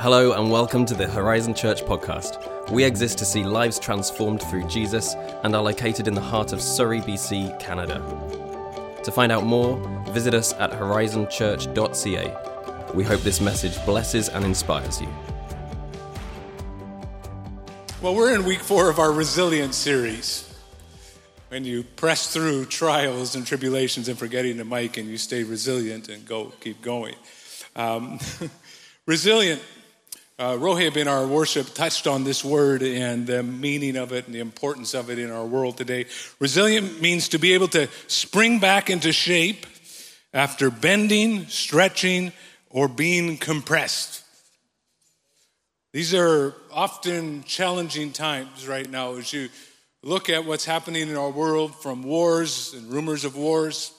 Hello, and welcome to the Horizon Church podcast. We exist to see lives transformed through Jesus and are located in the heart of Surrey, BC, Canada. To find out more, visit us at horizonchurch.ca. We hope this message blesses and inspires you. Well, we're in week four of our resilience series. When you press through trials and tribulations and forgetting the mic and you stay resilient and go, keep going. Um, resilient. Uh, Rohib in our worship touched on this word and the meaning of it and the importance of it in our world today. Resilient means to be able to spring back into shape after bending, stretching, or being compressed. These are often challenging times right now as you look at what's happening in our world from wars and rumors of wars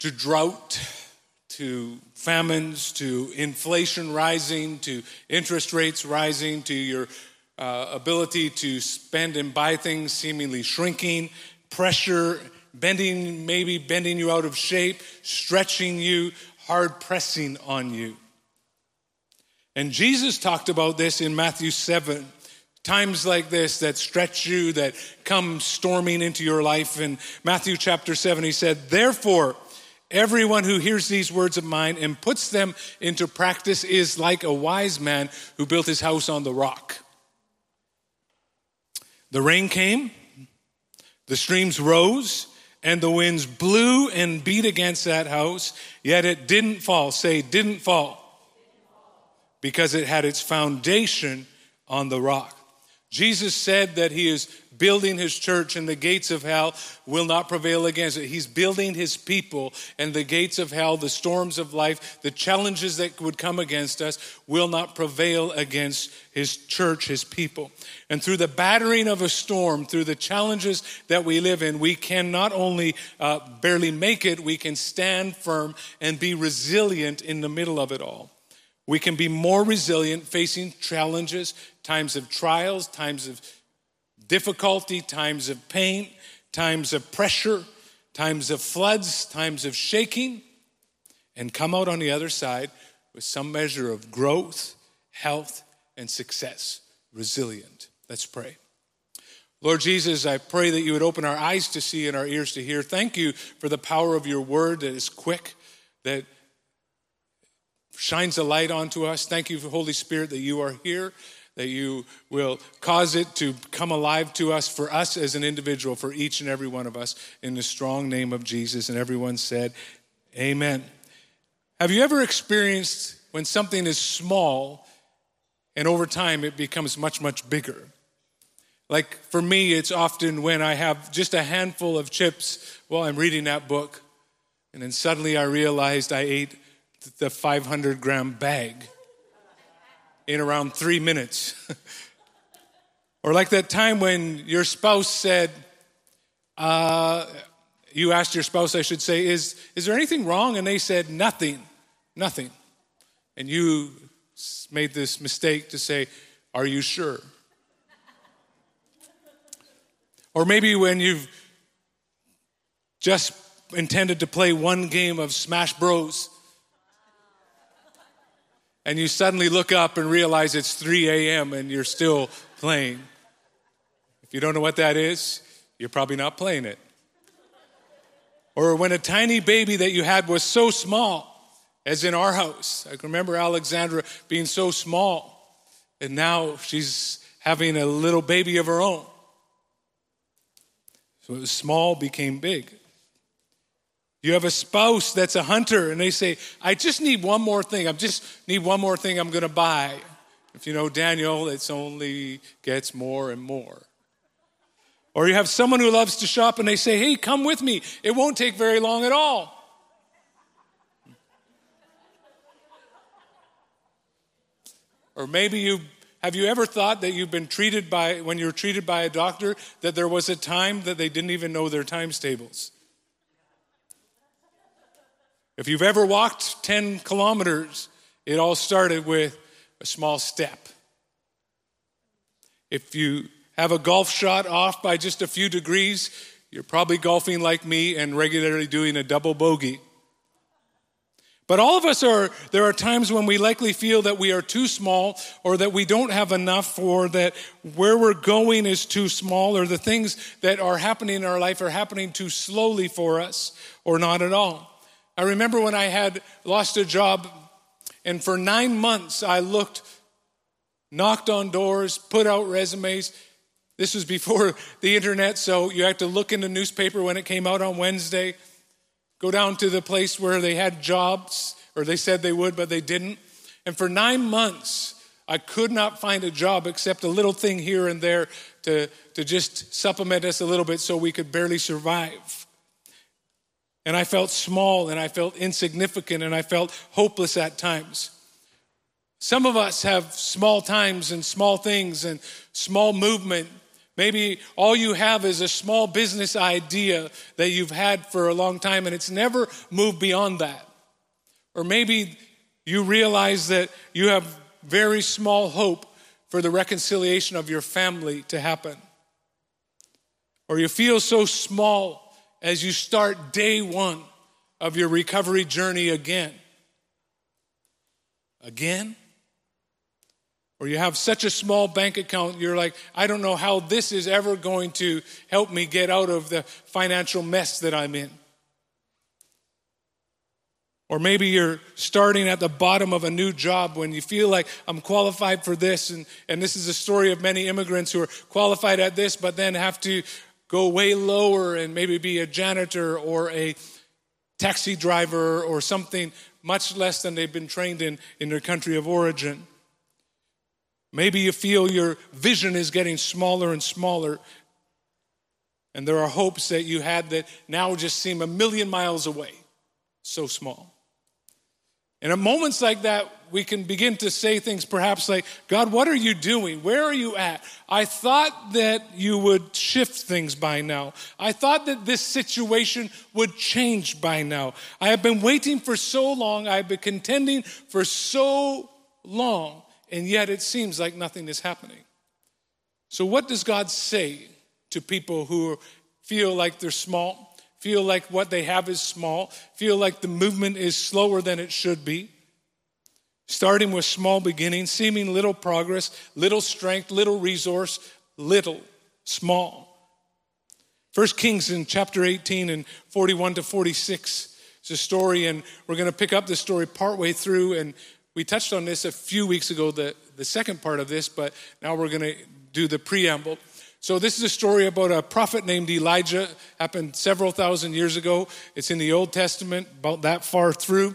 to drought to famines to inflation rising to interest rates rising to your uh, ability to spend and buy things seemingly shrinking pressure bending maybe bending you out of shape stretching you hard pressing on you and Jesus talked about this in Matthew 7. Times like this that stretch you, that come storming into your life. In Matthew chapter 7, he said, Therefore, everyone who hears these words of mine and puts them into practice is like a wise man who built his house on the rock. The rain came, the streams rose, and the winds blew and beat against that house, yet it didn't fall. Say, didn't fall because it had its foundation on the rock. Jesus said that he is building his church and the gates of hell will not prevail against it. He's building his people and the gates of hell, the storms of life, the challenges that would come against us will not prevail against his church, his people. And through the battering of a storm, through the challenges that we live in, we can not only uh, barely make it, we can stand firm and be resilient in the middle of it all. We can be more resilient facing challenges, times of trials, times of difficulty, times of pain, times of pressure, times of floods, times of shaking, and come out on the other side with some measure of growth, health, and success. Resilient. Let's pray. Lord Jesus, I pray that you would open our eyes to see and our ears to hear. Thank you for the power of your word that is quick, that shines a light onto us. Thank you, for Holy Spirit, that you are here, that you will cause it to come alive to us, for us as an individual, for each and every one of us, in the strong name of Jesus. And everyone said, Amen. Have you ever experienced when something is small and over time it becomes much, much bigger? Like for me, it's often when I have just a handful of chips while I'm reading that book, and then suddenly I realized I ate the 500 gram bag in around three minutes. or like that time when your spouse said, uh, you asked your spouse, I should say, is, is there anything wrong? And they said, nothing, nothing. And you made this mistake to say, Are you sure? Or maybe when you've just intended to play one game of Smash Bros and you suddenly look up and realize it's 3 a.m. and you're still playing. If you don't know what that is, you're probably not playing it. Or when a tiny baby that you had was so small, as in our house. I remember Alexandra being so small, and now she's having a little baby of her own. So it was small became big. You have a spouse that's a hunter and they say, I just need one more thing. I just need one more thing I'm going to buy. If you know Daniel, it's only gets more and more. Or you have someone who loves to shop and they say, Hey, come with me. It won't take very long at all. Or maybe you have you ever thought that you've been treated by, when you were treated by a doctor, that there was a time that they didn't even know their times tables? If you've ever walked 10 kilometers, it all started with a small step. If you have a golf shot off by just a few degrees, you're probably golfing like me and regularly doing a double bogey. But all of us are, there are times when we likely feel that we are too small or that we don't have enough or that where we're going is too small or the things that are happening in our life are happening too slowly for us or not at all. I remember when I had lost a job and for nine months I looked, knocked on doors, put out resumes. This was before the internet, so you had to look in the newspaper when it came out on Wednesday go down to the place where they had jobs, or they said they would, but they didn't. And for nine months, I could not find a job except a little thing here and there to, to just supplement us a little bit so we could barely survive. And I felt small and I felt insignificant and I felt hopeless at times. Some of us have small times and small things and small movement Maybe all you have is a small business idea that you've had for a long time and it's never moved beyond that. Or maybe you realize that you have very small hope for the reconciliation of your family to happen. Or you feel so small as you start day one of your recovery journey again. Again? or you have such a small bank account, you're like, I don't know how this is ever going to help me get out of the financial mess that I'm in. Or maybe you're starting at the bottom of a new job when you feel like I'm qualified for this. And, and this is a story of many immigrants who are qualified at this, but then have to go way lower and maybe be a janitor or a taxi driver or something much less than they've been trained in in their country of origin. Maybe you feel your vision is getting smaller and smaller, and there are hopes that you had that now just seem a million miles away. So small. And at moments like that, we can begin to say things perhaps like, God, what are you doing? Where are you at? I thought that you would shift things by now. I thought that this situation would change by now. I have been waiting for so long. I've been contending for so long and yet it seems like nothing is happening. So, what does God say to people who feel like they're small, feel like what they have is small, feel like the movement is slower than it should be? Starting with small beginnings, seeming little progress, little strength, little resource, little, small. First Kings in chapter 18 and 41 to 46 it's a story, and we're going to pick up the story partway through and we touched on this a few weeks ago, the, the second part of this, but now we're going to do the preamble. So, this is a story about a prophet named Elijah, happened several thousand years ago. It's in the Old Testament, about that far through,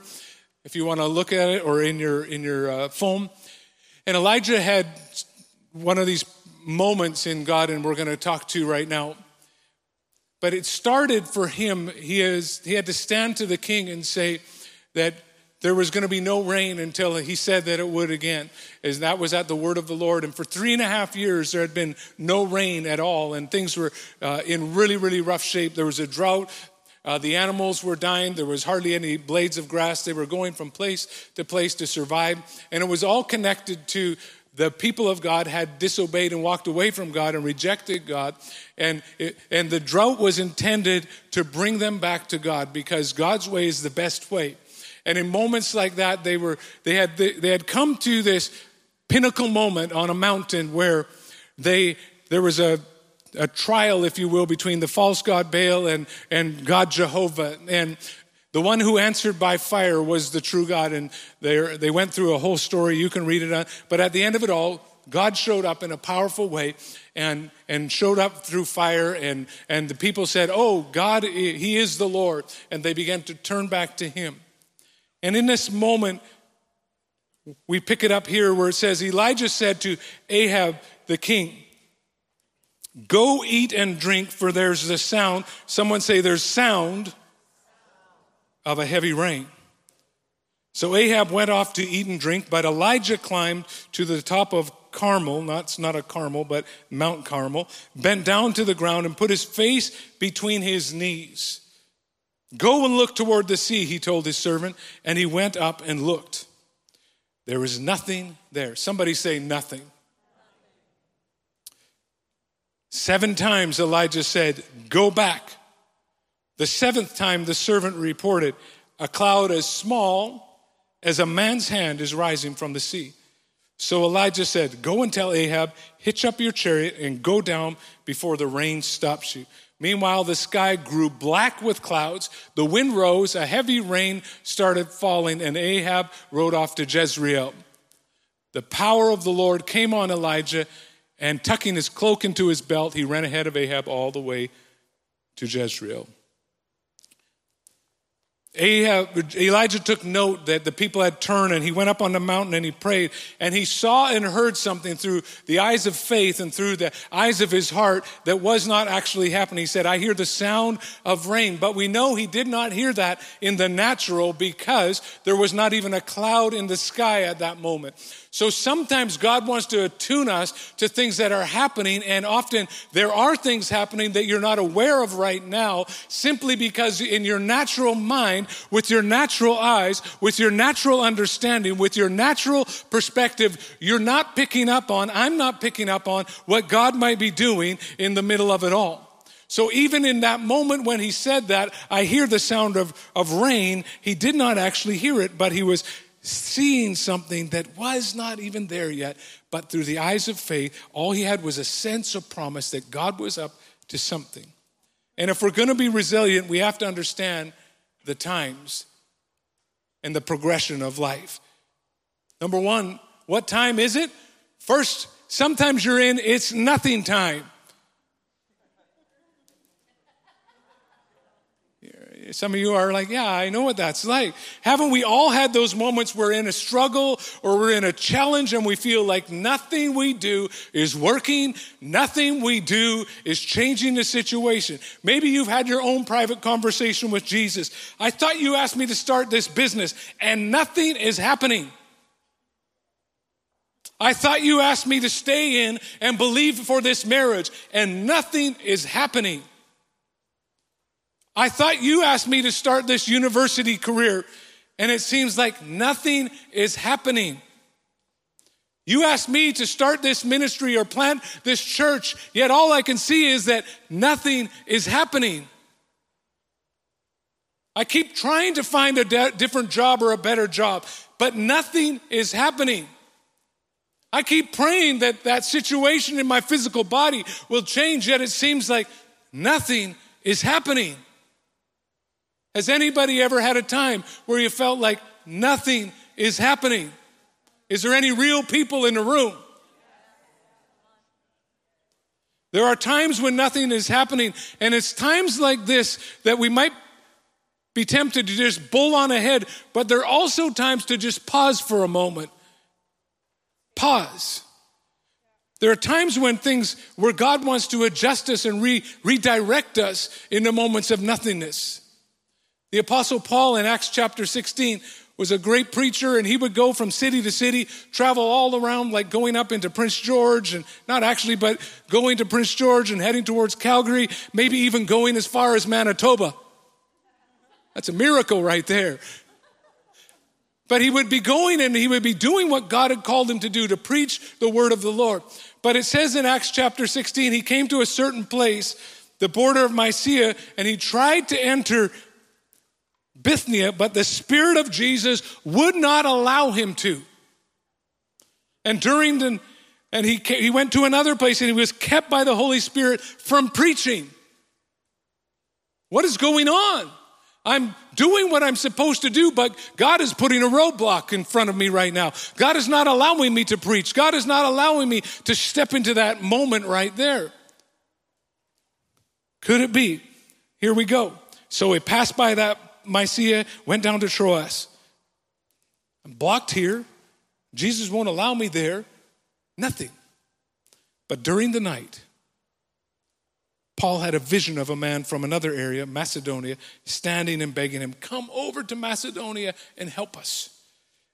if you want to look at it, or in your, in your uh, phone. And Elijah had one of these moments in God, and we're going to talk to right now. But it started for him, he, is, he had to stand to the king and say that there was going to be no rain until he said that it would again. As that was at the word of the Lord. And for three and a half years, there had been no rain at all, and things were uh, in really, really rough shape. There was a drought. Uh, the animals were dying. There was hardly any blades of grass. They were going from place to place to survive. And it was all connected to the people of God had disobeyed and walked away from God and rejected God. And, it, and the drought was intended to bring them back to God because God's way is the best way. And in moments like that, they were they had they had come to this pinnacle moment on a mountain where they there was a a trial, if you will, between the false god Baal and, and God Jehovah. And the one who answered by fire was the true God. And they, they went through a whole story. You can read it on. But at the end of it all, God showed up in a powerful way and, and showed up through fire. And, and the people said, Oh, God, He is the Lord. And they began to turn back to Him. And in this moment, we pick it up here where it says Elijah said to Ahab the king, Go eat and drink, for there's the sound. Someone say there's sound of a heavy rain. So Ahab went off to eat and drink, but Elijah climbed to the top of Carmel, not, not a Carmel, but Mount Carmel, bent down to the ground and put his face between his knees. Go and look toward the sea, he told his servant, and he went up and looked. There was nothing there. Somebody say nothing. Seven times Elijah said, Go back. The seventh time the servant reported, a cloud as small as a man's hand is rising from the sea. So Elijah said, Go and tell Ahab, hitch up your chariot and go down before the rain stops you. Meanwhile, the sky grew black with clouds. The wind rose, a heavy rain started falling, and Ahab rode off to Jezreel. The power of the Lord came on Elijah, and tucking his cloak into his belt, he ran ahead of Ahab all the way to Jezreel. Ahab, Elijah took note that the people had turned and he went up on the mountain and he prayed and he saw and heard something through the eyes of faith and through the eyes of his heart that was not actually happening. He said, I hear the sound of rain, but we know he did not hear that in the natural because there was not even a cloud in the sky at that moment. So sometimes God wants to attune us to things that are happening, and often there are things happening that you're not aware of right now simply because in your natural mind, with your natural eyes, with your natural understanding, with your natural perspective, you're not picking up on, I'm not picking up on what God might be doing in the middle of it all. So even in that moment when he said that, I hear the sound of, of rain, he did not actually hear it, but he was seeing something that was not even there yet. But through the eyes of faith, all he had was a sense of promise that God was up to something. And if we're going to be resilient, we have to understand the times and the progression of life. Number one, what time is it? First, sometimes you're in it's nothing time. Some of you are like, yeah, I know what that's like. Haven't we all had those moments where we're in a struggle or we're in a challenge and we feel like nothing we do is working, nothing we do is changing the situation? Maybe you've had your own private conversation with Jesus. I thought you asked me to start this business and nothing is happening. I thought you asked me to stay in and believe for this marriage and nothing is happening. I thought you asked me to start this university career, and it seems like nothing is happening. You asked me to start this ministry or plant this church, yet all I can see is that nothing is happening. I keep trying to find a de- different job or a better job, but nothing is happening. I keep praying that that situation in my physical body will change, yet it seems like nothing is happening. Has anybody ever had a time where you felt like nothing is happening? Is there any real people in the room? There are times when nothing is happening, and it's times like this that we might be tempted to just bull on ahead, but there are also times to just pause for a moment. Pause. There are times when things where God wants to adjust us and re- redirect us in the moments of nothingness. The Apostle Paul in Acts chapter 16 was a great preacher and he would go from city to city, travel all around, like going up into Prince George and not actually, but going to Prince George and heading towards Calgary, maybe even going as far as Manitoba. That's a miracle right there. But he would be going and he would be doing what God had called him to do, to preach the word of the Lord. But it says in Acts chapter 16, he came to a certain place, the border of Mysia, and he tried to enter Bithynia, but the Spirit of Jesus would not allow him to. And during the, and he, he went to another place and he was kept by the Holy Spirit from preaching. What is going on? I'm doing what I'm supposed to do, but God is putting a roadblock in front of me right now. God is not allowing me to preach. God is not allowing me to step into that moment right there. Could it be? Here we go. So it passed by that Mysia, went down to Troas. I'm blocked here. Jesus won't allow me there. Nothing. But during the night, Paul had a vision of a man from another area, Macedonia, standing and begging him, Come over to Macedonia and help us.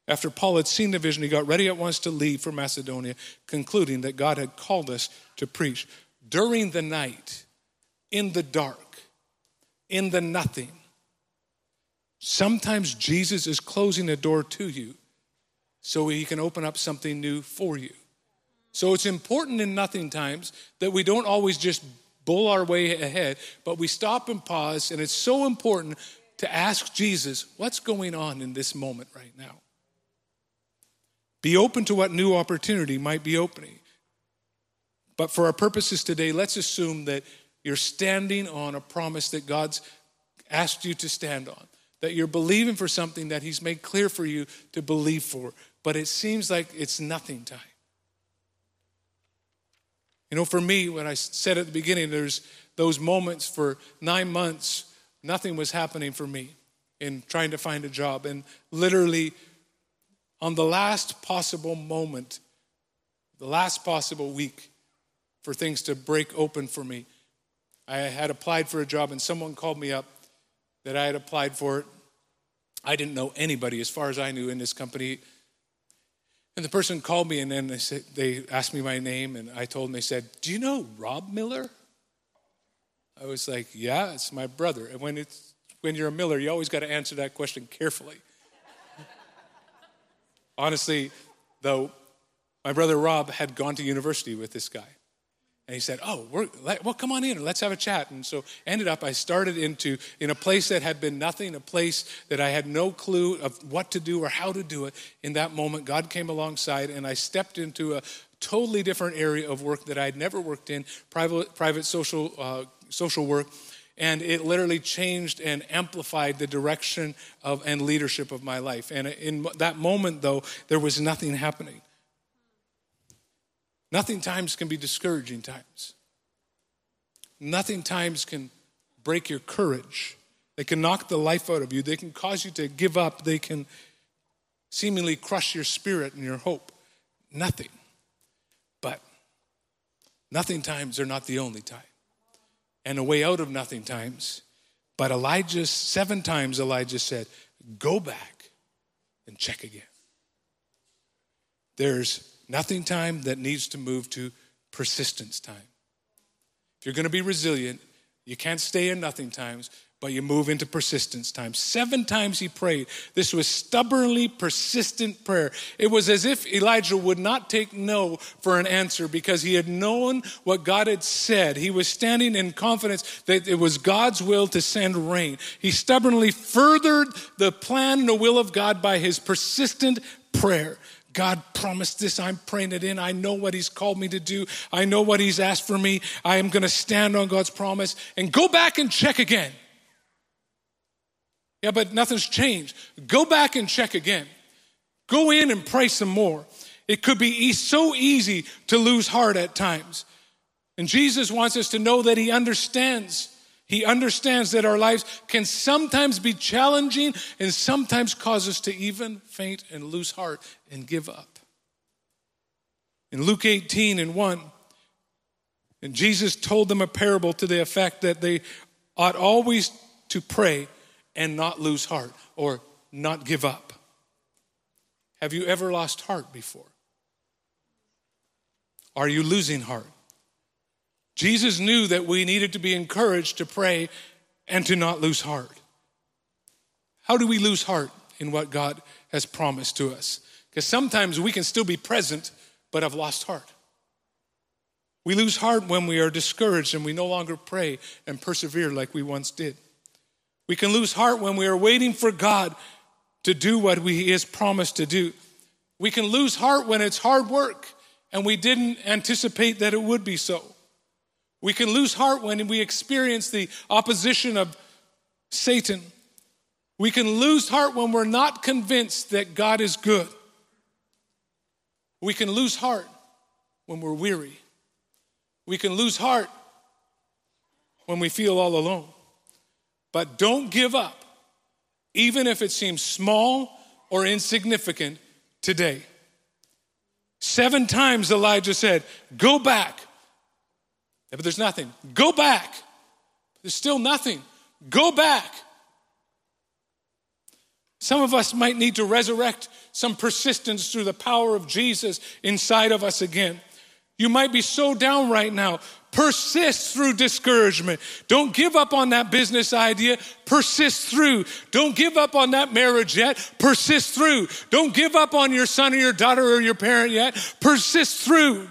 After Paul had seen the vision, he got ready at once to leave for Macedonia, concluding that God had called us to preach. During the night, in the dark, in the nothing, Sometimes Jesus is closing a door to you so he can open up something new for you. So it's important in nothing times that we don't always just bull our way ahead, but we stop and pause. And it's so important to ask Jesus, what's going on in this moment right now? Be open to what new opportunity might be opening. But for our purposes today, let's assume that you're standing on a promise that God's asked you to stand on, that you're believing for something that He's made clear for you to believe for, but it seems like it's nothing time. You know, for me, when I said at the beginning, there's those moments for nine months, nothing was happening for me in trying to find a job. And literally, on the last possible moment, the last possible week for things to break open for me, I had applied for a job and someone called me up that I had applied for. I didn't know anybody, as far as I knew, in this company. And the person called me and then they, said, they asked me my name and I told them, they said, Do you know Rob Miller? I was like, Yeah, it's my brother. And when, it's, when you're a Miller, you always got to answer that question carefully. Honestly, though, my brother Rob had gone to university with this guy. And he said, "Oh, well, come on in, let's have a chat." And so, ended up, I started into in a place that had been nothing, a place that I had no clue of what to do or how to do it. In that moment, God came alongside, and I stepped into a totally different area of work that I had never worked in, private, private social, uh, social work, and it literally changed and amplified the direction of and leadership of my life. And in that moment, though, there was nothing happening. Nothing times can be discouraging times. Nothing times can break your courage. They can knock the life out of you. They can cause you to give up. They can seemingly crush your spirit and your hope. Nothing. But nothing times are not the only time. And a way out of nothing times. But Elijah, seven times Elijah said, Go back and check again. There's Nothing time that needs to move to persistence time. If you're going to be resilient, you can't stay in nothing times, but you move into persistence time. Seven times he prayed. This was stubbornly persistent prayer. It was as if Elijah would not take no for an answer because he had known what God had said. He was standing in confidence that it was God's will to send rain. He stubbornly furthered the plan and the will of God by his persistent prayer. God promised this. I'm praying it in. I know what He's called me to do. I know what He's asked for me. I am going to stand on God's promise and go back and check again. Yeah, but nothing's changed. Go back and check again. Go in and pray some more. It could be so easy to lose heart at times. And Jesus wants us to know that He understands he understands that our lives can sometimes be challenging and sometimes cause us to even faint and lose heart and give up. In Luke 18 and 1, and Jesus told them a parable to the effect that they ought always to pray and not lose heart or not give up. Have you ever lost heart before? Are you losing heart? Jesus knew that we needed to be encouraged to pray and to not lose heart. How do we lose heart in what God has promised to us? Because sometimes we can still be present, but have lost heart. We lose heart when we are discouraged and we no longer pray and persevere like we once did. We can lose heart when we are waiting for God to do what He has promised to do. We can lose heart when it's hard work and we didn't anticipate that it would be so. We can lose heart when we experience the opposition of Satan. We can lose heart when we're not convinced that God is good. We can lose heart when we're weary. We can lose heart when we feel all alone. But don't give up, even if it seems small or insignificant today. Seven times Elijah said, Go back, yeah, but there's nothing. Go back. There's still nothing. Go back. Some of us might need to resurrect some persistence through the power of Jesus inside of us again. You might be so down right now. Persist through discouragement. Don't give up on that business idea. Persist through. Don't give up on that marriage yet. Persist through. Don't give up on your son or your daughter or your parent yet. Persist through.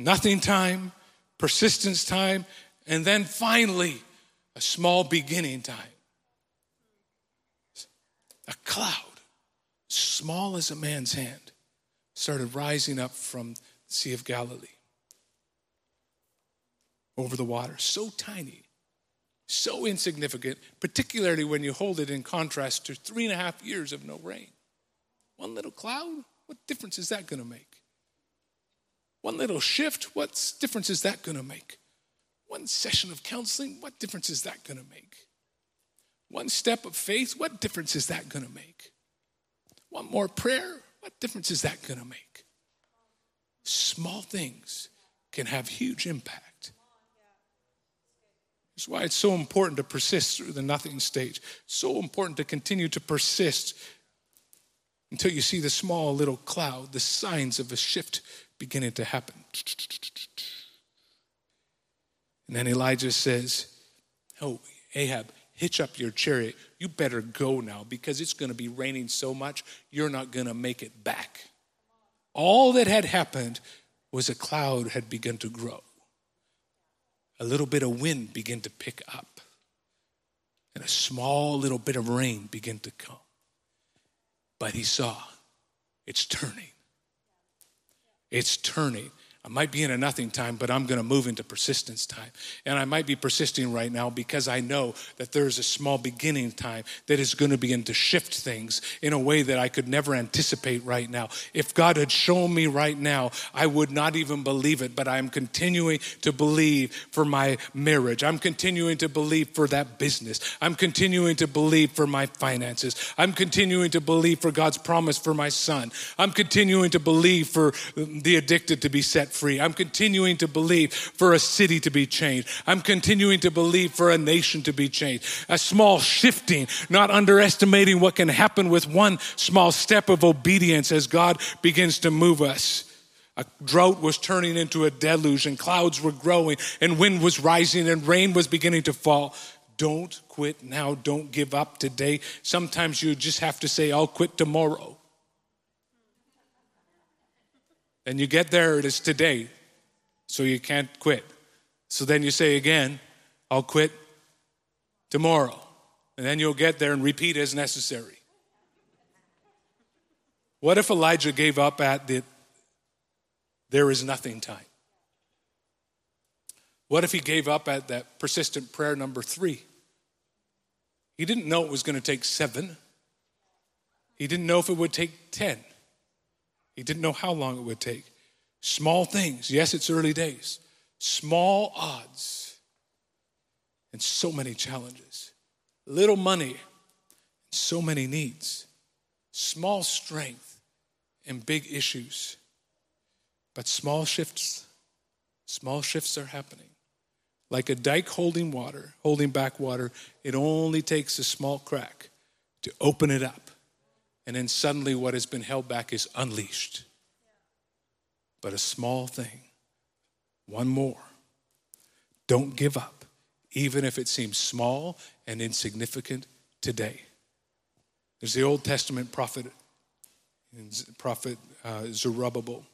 Nothing time, persistence time, and then finally, a small beginning time. A cloud, small as a man's hand, started rising up from the Sea of Galilee over the water. So tiny, so insignificant, particularly when you hold it in contrast to three and a half years of no rain. One little cloud, what difference is that going to make? One little shift, what difference is that going to make? One session of counseling, what difference is that going to make? One step of faith, what difference is that going to make? One more prayer, what difference is that going to make? Small things can have huge impact. That's why it's so important to persist through the nothing stage. So important to continue to persist until you see the small little cloud, the signs of a shift beginning to happen. And then Elijah says, Oh, Ahab, hitch up your chariot. You better go now because it's going to be raining so much, you're not going to make it back. All that had happened was a cloud had begun to grow. A little bit of wind began to pick up, and a small little bit of rain began to come. But he saw it's turning. It's turning. I might be in a nothing time, but I'm going to move into persistence time. And I might be persisting right now because I know that there's a small beginning time that is going to begin to shift things in a way that I could never anticipate right now. If God had shown me right now, I would not even believe it, but I'm continuing to believe for my marriage. I'm continuing to believe for that business. I'm continuing to believe for my finances. I'm continuing to believe for God's promise for my son. I'm continuing to believe for the addicted to be set free. I'm continuing to believe for a city to be changed. I'm continuing to believe for a nation to be changed. A small shifting, not underestimating what can happen with one small step of obedience as God begins to move us. A drought was turning into a deluge, and clouds were growing, and wind was rising, and rain was beginning to fall. Don't quit now. Don't give up today. Sometimes you just have to say, I'll quit tomorrow. And you get there, it is today, so you can't quit. So then you say again, I'll quit tomorrow. And then you'll get there and repeat as necessary. What if Elijah gave up at the there is nothing time? What if he gave up at that persistent prayer number three? He didn't know it was going to take seven. He didn't know if it would take 10. He didn't know how long it would take. Small things. Yes, it's early days. Small odds and so many challenges. Little money, and so many needs. Small strength and big issues. But small shifts, small shifts are happening. Like a dike holding water, holding back water, it only takes a small crack to open it up and then suddenly what has been held back is unleashed. But a small thing, one more. Don't give up, even if it seems small and insignificant today. There's the Old Testament prophet, prophet uh, Zerubbabel.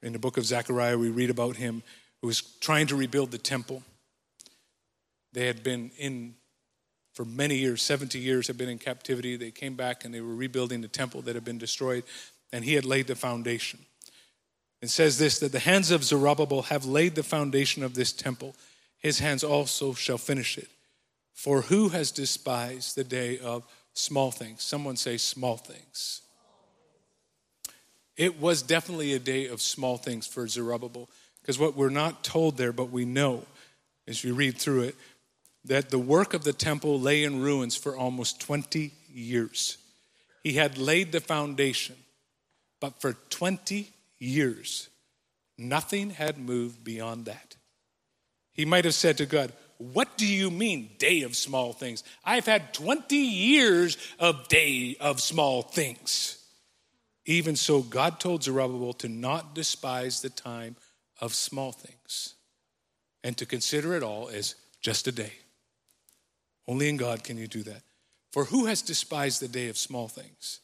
In the book of Zechariah, we read about him who was trying to rebuild the temple. They had been in for many years, 70 years, had been in captivity. They came back and they were rebuilding the temple that had been destroyed, and he had laid the foundation. It says this that the hands of Zerubbabel have laid the foundation of this temple, his hands also shall finish it. For who has despised the day of small things? Someone say, small things. It was definitely a day of small things for Zerubbabel, because what we're not told there, but we know as we read through it, that the work of the temple lay in ruins for almost 20 years. He had laid the foundation, but for 20 years, nothing had moved beyond that. He might have said to God, What do you mean, day of small things? I've had 20 years of day of small things. Even so, God told Zerubbabel to not despise the time of small things and to consider it all as just a day. Only in God can you do that. For who has despised the day of small things?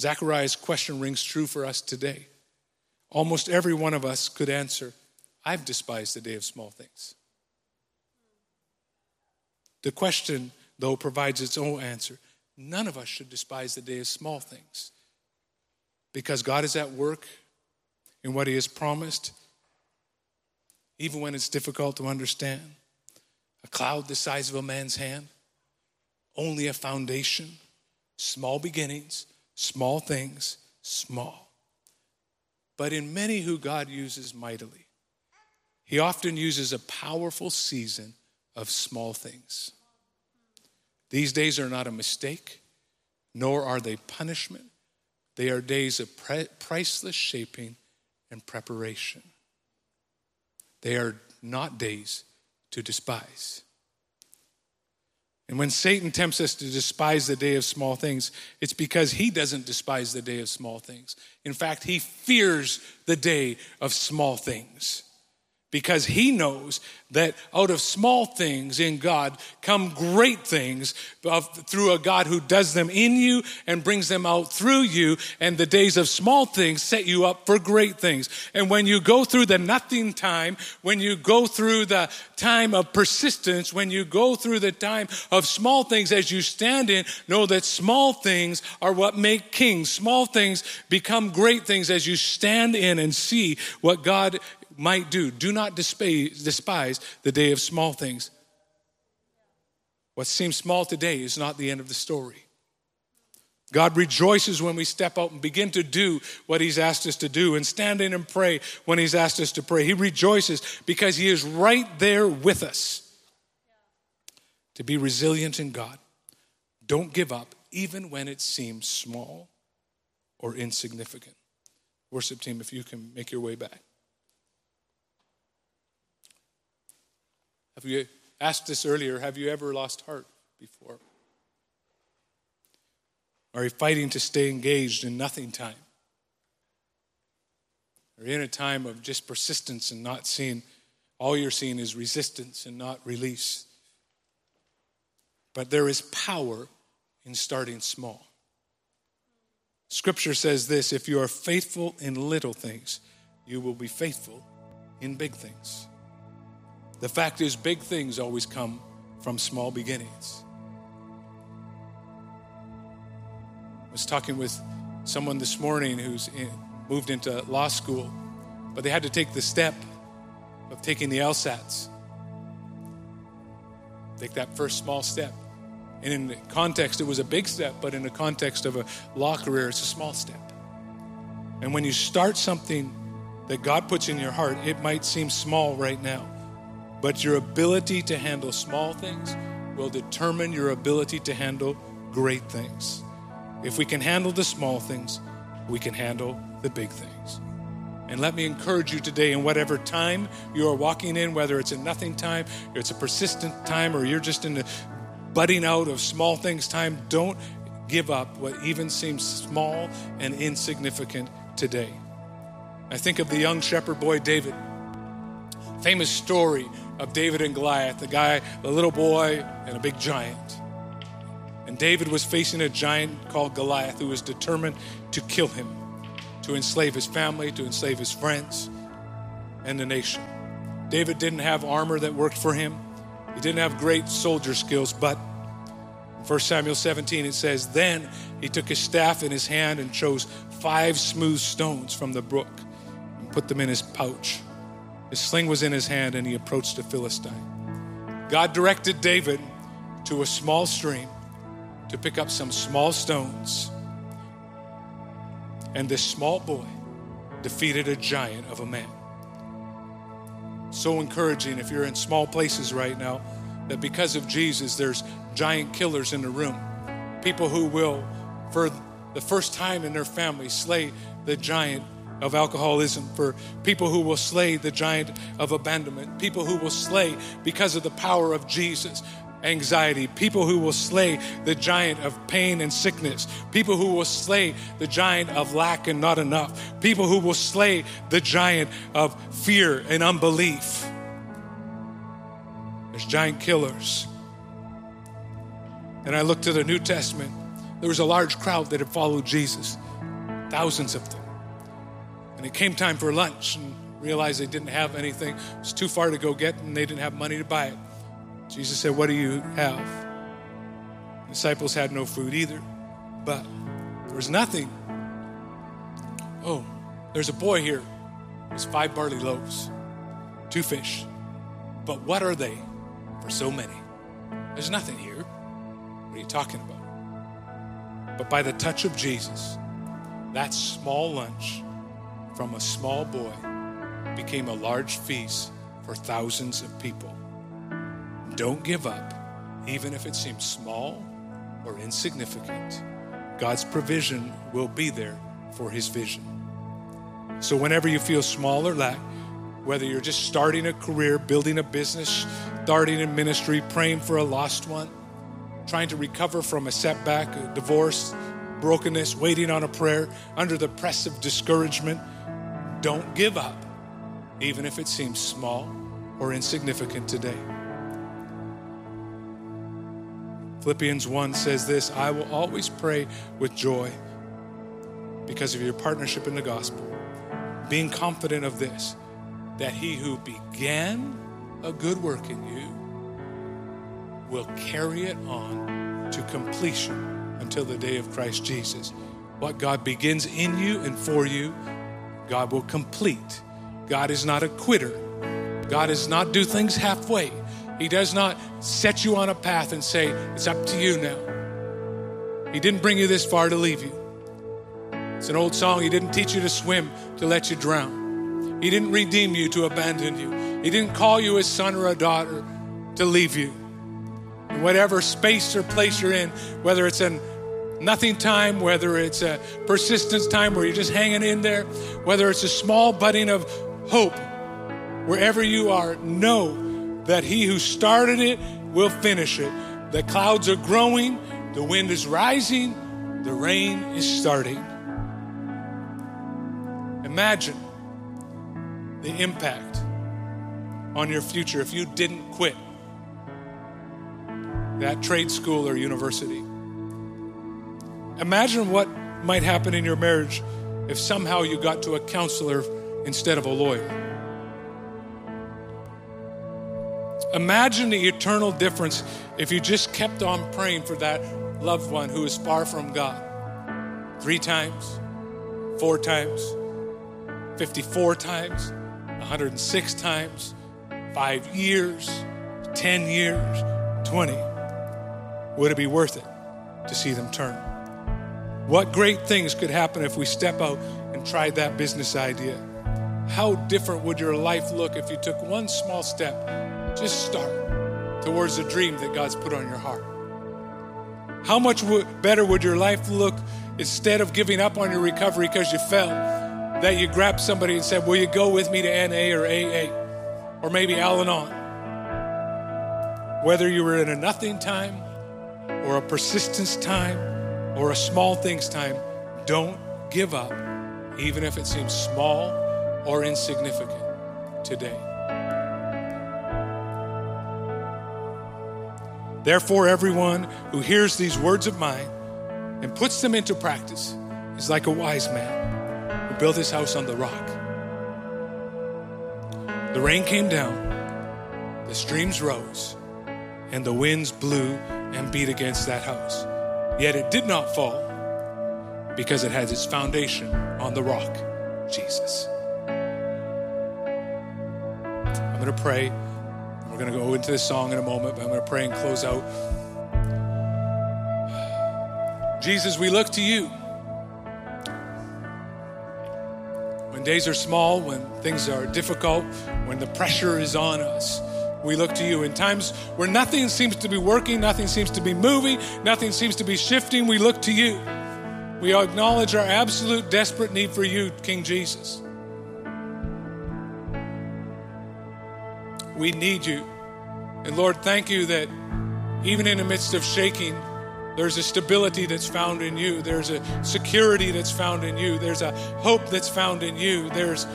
Zechariah's question rings true for us today. Almost every one of us could answer, I've despised the day of small things. The question, though, provides its own answer. None of us should despise the day of small things because God is at work in what He has promised, even when it's difficult to understand. A cloud the size of a man's hand, only a foundation, small beginnings, small things, small. But in many who God uses mightily, He often uses a powerful season of small things. These days are not a mistake, nor are they punishment. They are days of pre- priceless shaping and preparation. They are not days to despise. And when Satan tempts us to despise the day of small things, it's because he doesn't despise the day of small things. In fact, he fears the day of small things because he knows that out of small things in God come great things of, through a God who does them in you and brings them out through you. And the days of small things set you up for great things. And when you go through the nothing time, when you go through the time of persistence, when you go through the time of small things as you stand in, know that small things are what make kings. Small things become great things as you stand in and see what God might do. Do not despise, the day of small things. What seems small today is not the end of the story. God rejoices when we step out and begin to do what He's asked us to do and stand in and pray when He's asked us to pray. He rejoices because He is right there with us. To be resilient in God, don't give up even when it seems small or insignificant. Worship team, if you can make your way back. Have you asked this earlier? Have you ever lost heart before? Are you fighting to stay engaged in nothing time? Are you in a time of just persistence and not seeing, all you're seeing is resistance and not release? But there is power in starting small. Scripture says this if you are faithful in little things, you will be faithful in big things. The fact is, big things always come from small beginnings. I was talking with someone this morning who's in, moved into law school, but they had to take the step of taking the LSATs. Take that first small step. And in the context, it was a big step, but in the context of a law career, it's a small step. And when you start something that God puts in your heart, it might seem small right now. But your ability to handle small things will determine your ability to handle great things. If we can handle the small things, we can handle the big things. And let me encourage you today, in whatever time you are walking in, whether it's a nothing time, it's a persistent time, or you're just in the budding out of small things time, don't give up what even seems small and insignificant today. I think of the young shepherd boy David. Famous story of David and Goliath, the guy, the little boy, and a big giant. And David was facing a giant called Goliath who was determined to kill him, to enslave his family, to enslave his friends, and the nation. David didn't have armor that worked for him, he didn't have great soldier skills, but in 1 Samuel 17 it says, Then he took his staff in his hand and chose five smooth stones from the brook and put them in his pouch. His sling was in his hand, and he approached a Philistine. God directed David to a small stream to pick up some small stones. And this small boy defeated a giant of a man. So encouraging if you're in small places right now that because of Jesus, there's giant killers in the room. People who will, for the first time in their family, slay the giant of alcoholism, for people who will slay the giant of abandonment, people who will slay because of the power of Jesus. Anxiety, people who will slay the giant of pain and sickness, people who will slay the giant of lack and not enough, people who will slay the giant of fear and unbelief. There's giant killers. And I looked to the New Testament, there was a large crowd that had followed Jesus, thousands of them. And it came time for lunch, and realized they didn't have anything. It was too far to go get, and they didn't have money to buy it. Jesus said, What do you have? The disciples had no food either, but there was nothing. Oh, there's a boy here. There's five barley loaves, two fish. But what are they for so many? There's nothing here. What are you talking about? But by the touch of Jesus, that small lunch from a small boy became a large feast for thousands of people. Don't give up, even if it seems small or insignificant. God's provision will be there for his vision. So, whenever you feel small or lack, whether you're just starting a career, building a business, starting a ministry, praying for a lost one, trying to recover from a setback, a divorce, brokenness, waiting on a prayer, under the press of discouragement, don't give up, even if it seems small or insignificant today. Philippians 1 says this I will always pray with joy because of your partnership in the gospel, being confident of this, that he who began a good work in you will carry it on to completion until the day of Christ Jesus. What God begins in you and for you, God will complete. God is not a quitter. God does not do things halfway. He does not set you on a path and say, It's up to you now. He didn't bring you this far to leave you. It's an old song. He didn't teach you to swim to let you drown. He didn't redeem you to abandon you. He didn't call you a son or a daughter to leave you. In whatever space or place you're in, whether it's a nothing time, whether it's a persistence time where you're just hanging in there, whether it's a small budding of hope, wherever you are, know that he who started it will finish it. The clouds are growing, the wind is rising, the rain is starting. Imagine the impact on your future if you didn't quit that trade school or university. Imagine what might happen in your marriage if somehow you got to a counselor instead of a lawyer. Imagine the eternal difference if you just kept on praying for that loved one who is far from God. Three times, four times, 54 times, 106 times, five years, 10 years, 20. Would it be worth it to see them turn? What great things could happen if we step out and tried that business idea? How different would your life look if you took one small step just start towards the dream that God's put on your heart. How much better would your life look instead of giving up on your recovery because you fell? That you grabbed somebody and said, Will you go with me to NA or AA? Or maybe Al Anon? Whether you were in a nothing time or a persistence time or a small things time, don't give up, even if it seems small or insignificant today. Therefore, everyone who hears these words of mine and puts them into practice is like a wise man who built his house on the rock. The rain came down, the streams rose, and the winds blew and beat against that house. Yet it did not fall because it has its foundation on the rock, Jesus. I'm going to pray We're going to go into this song in a moment, but I'm going to pray and close out. Jesus, we look to you. When days are small, when things are difficult, when the pressure is on us, we look to you. In times where nothing seems to be working, nothing seems to be moving, nothing seems to be shifting, we look to you. We acknowledge our absolute desperate need for you, King Jesus. We need you. And Lord, thank you that even in the midst of shaking, there's a stability that's found in you. There's a security that's found in you. There's a hope that's found in you. There's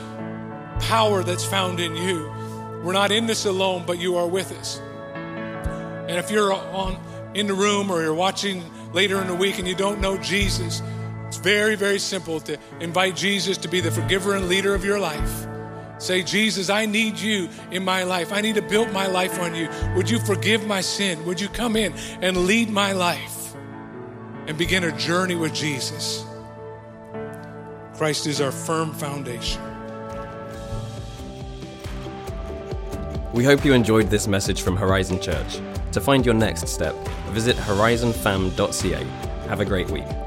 power that's found in you. We're not in this alone, but you are with us. And if you're on in the room or you're watching later in the week and you don't know Jesus, it's very, very simple to invite Jesus to be the forgiver and leader of your life Say, Jesus, I need you in my life. I need to build my life on you. Would you forgive my sin? Would you come in and lead my life and begin a journey with Jesus? Christ is our firm foundation. We hope you enjoyed this message from Horizon Church. To find your next step, visit horizonfam.ca. Have a great week.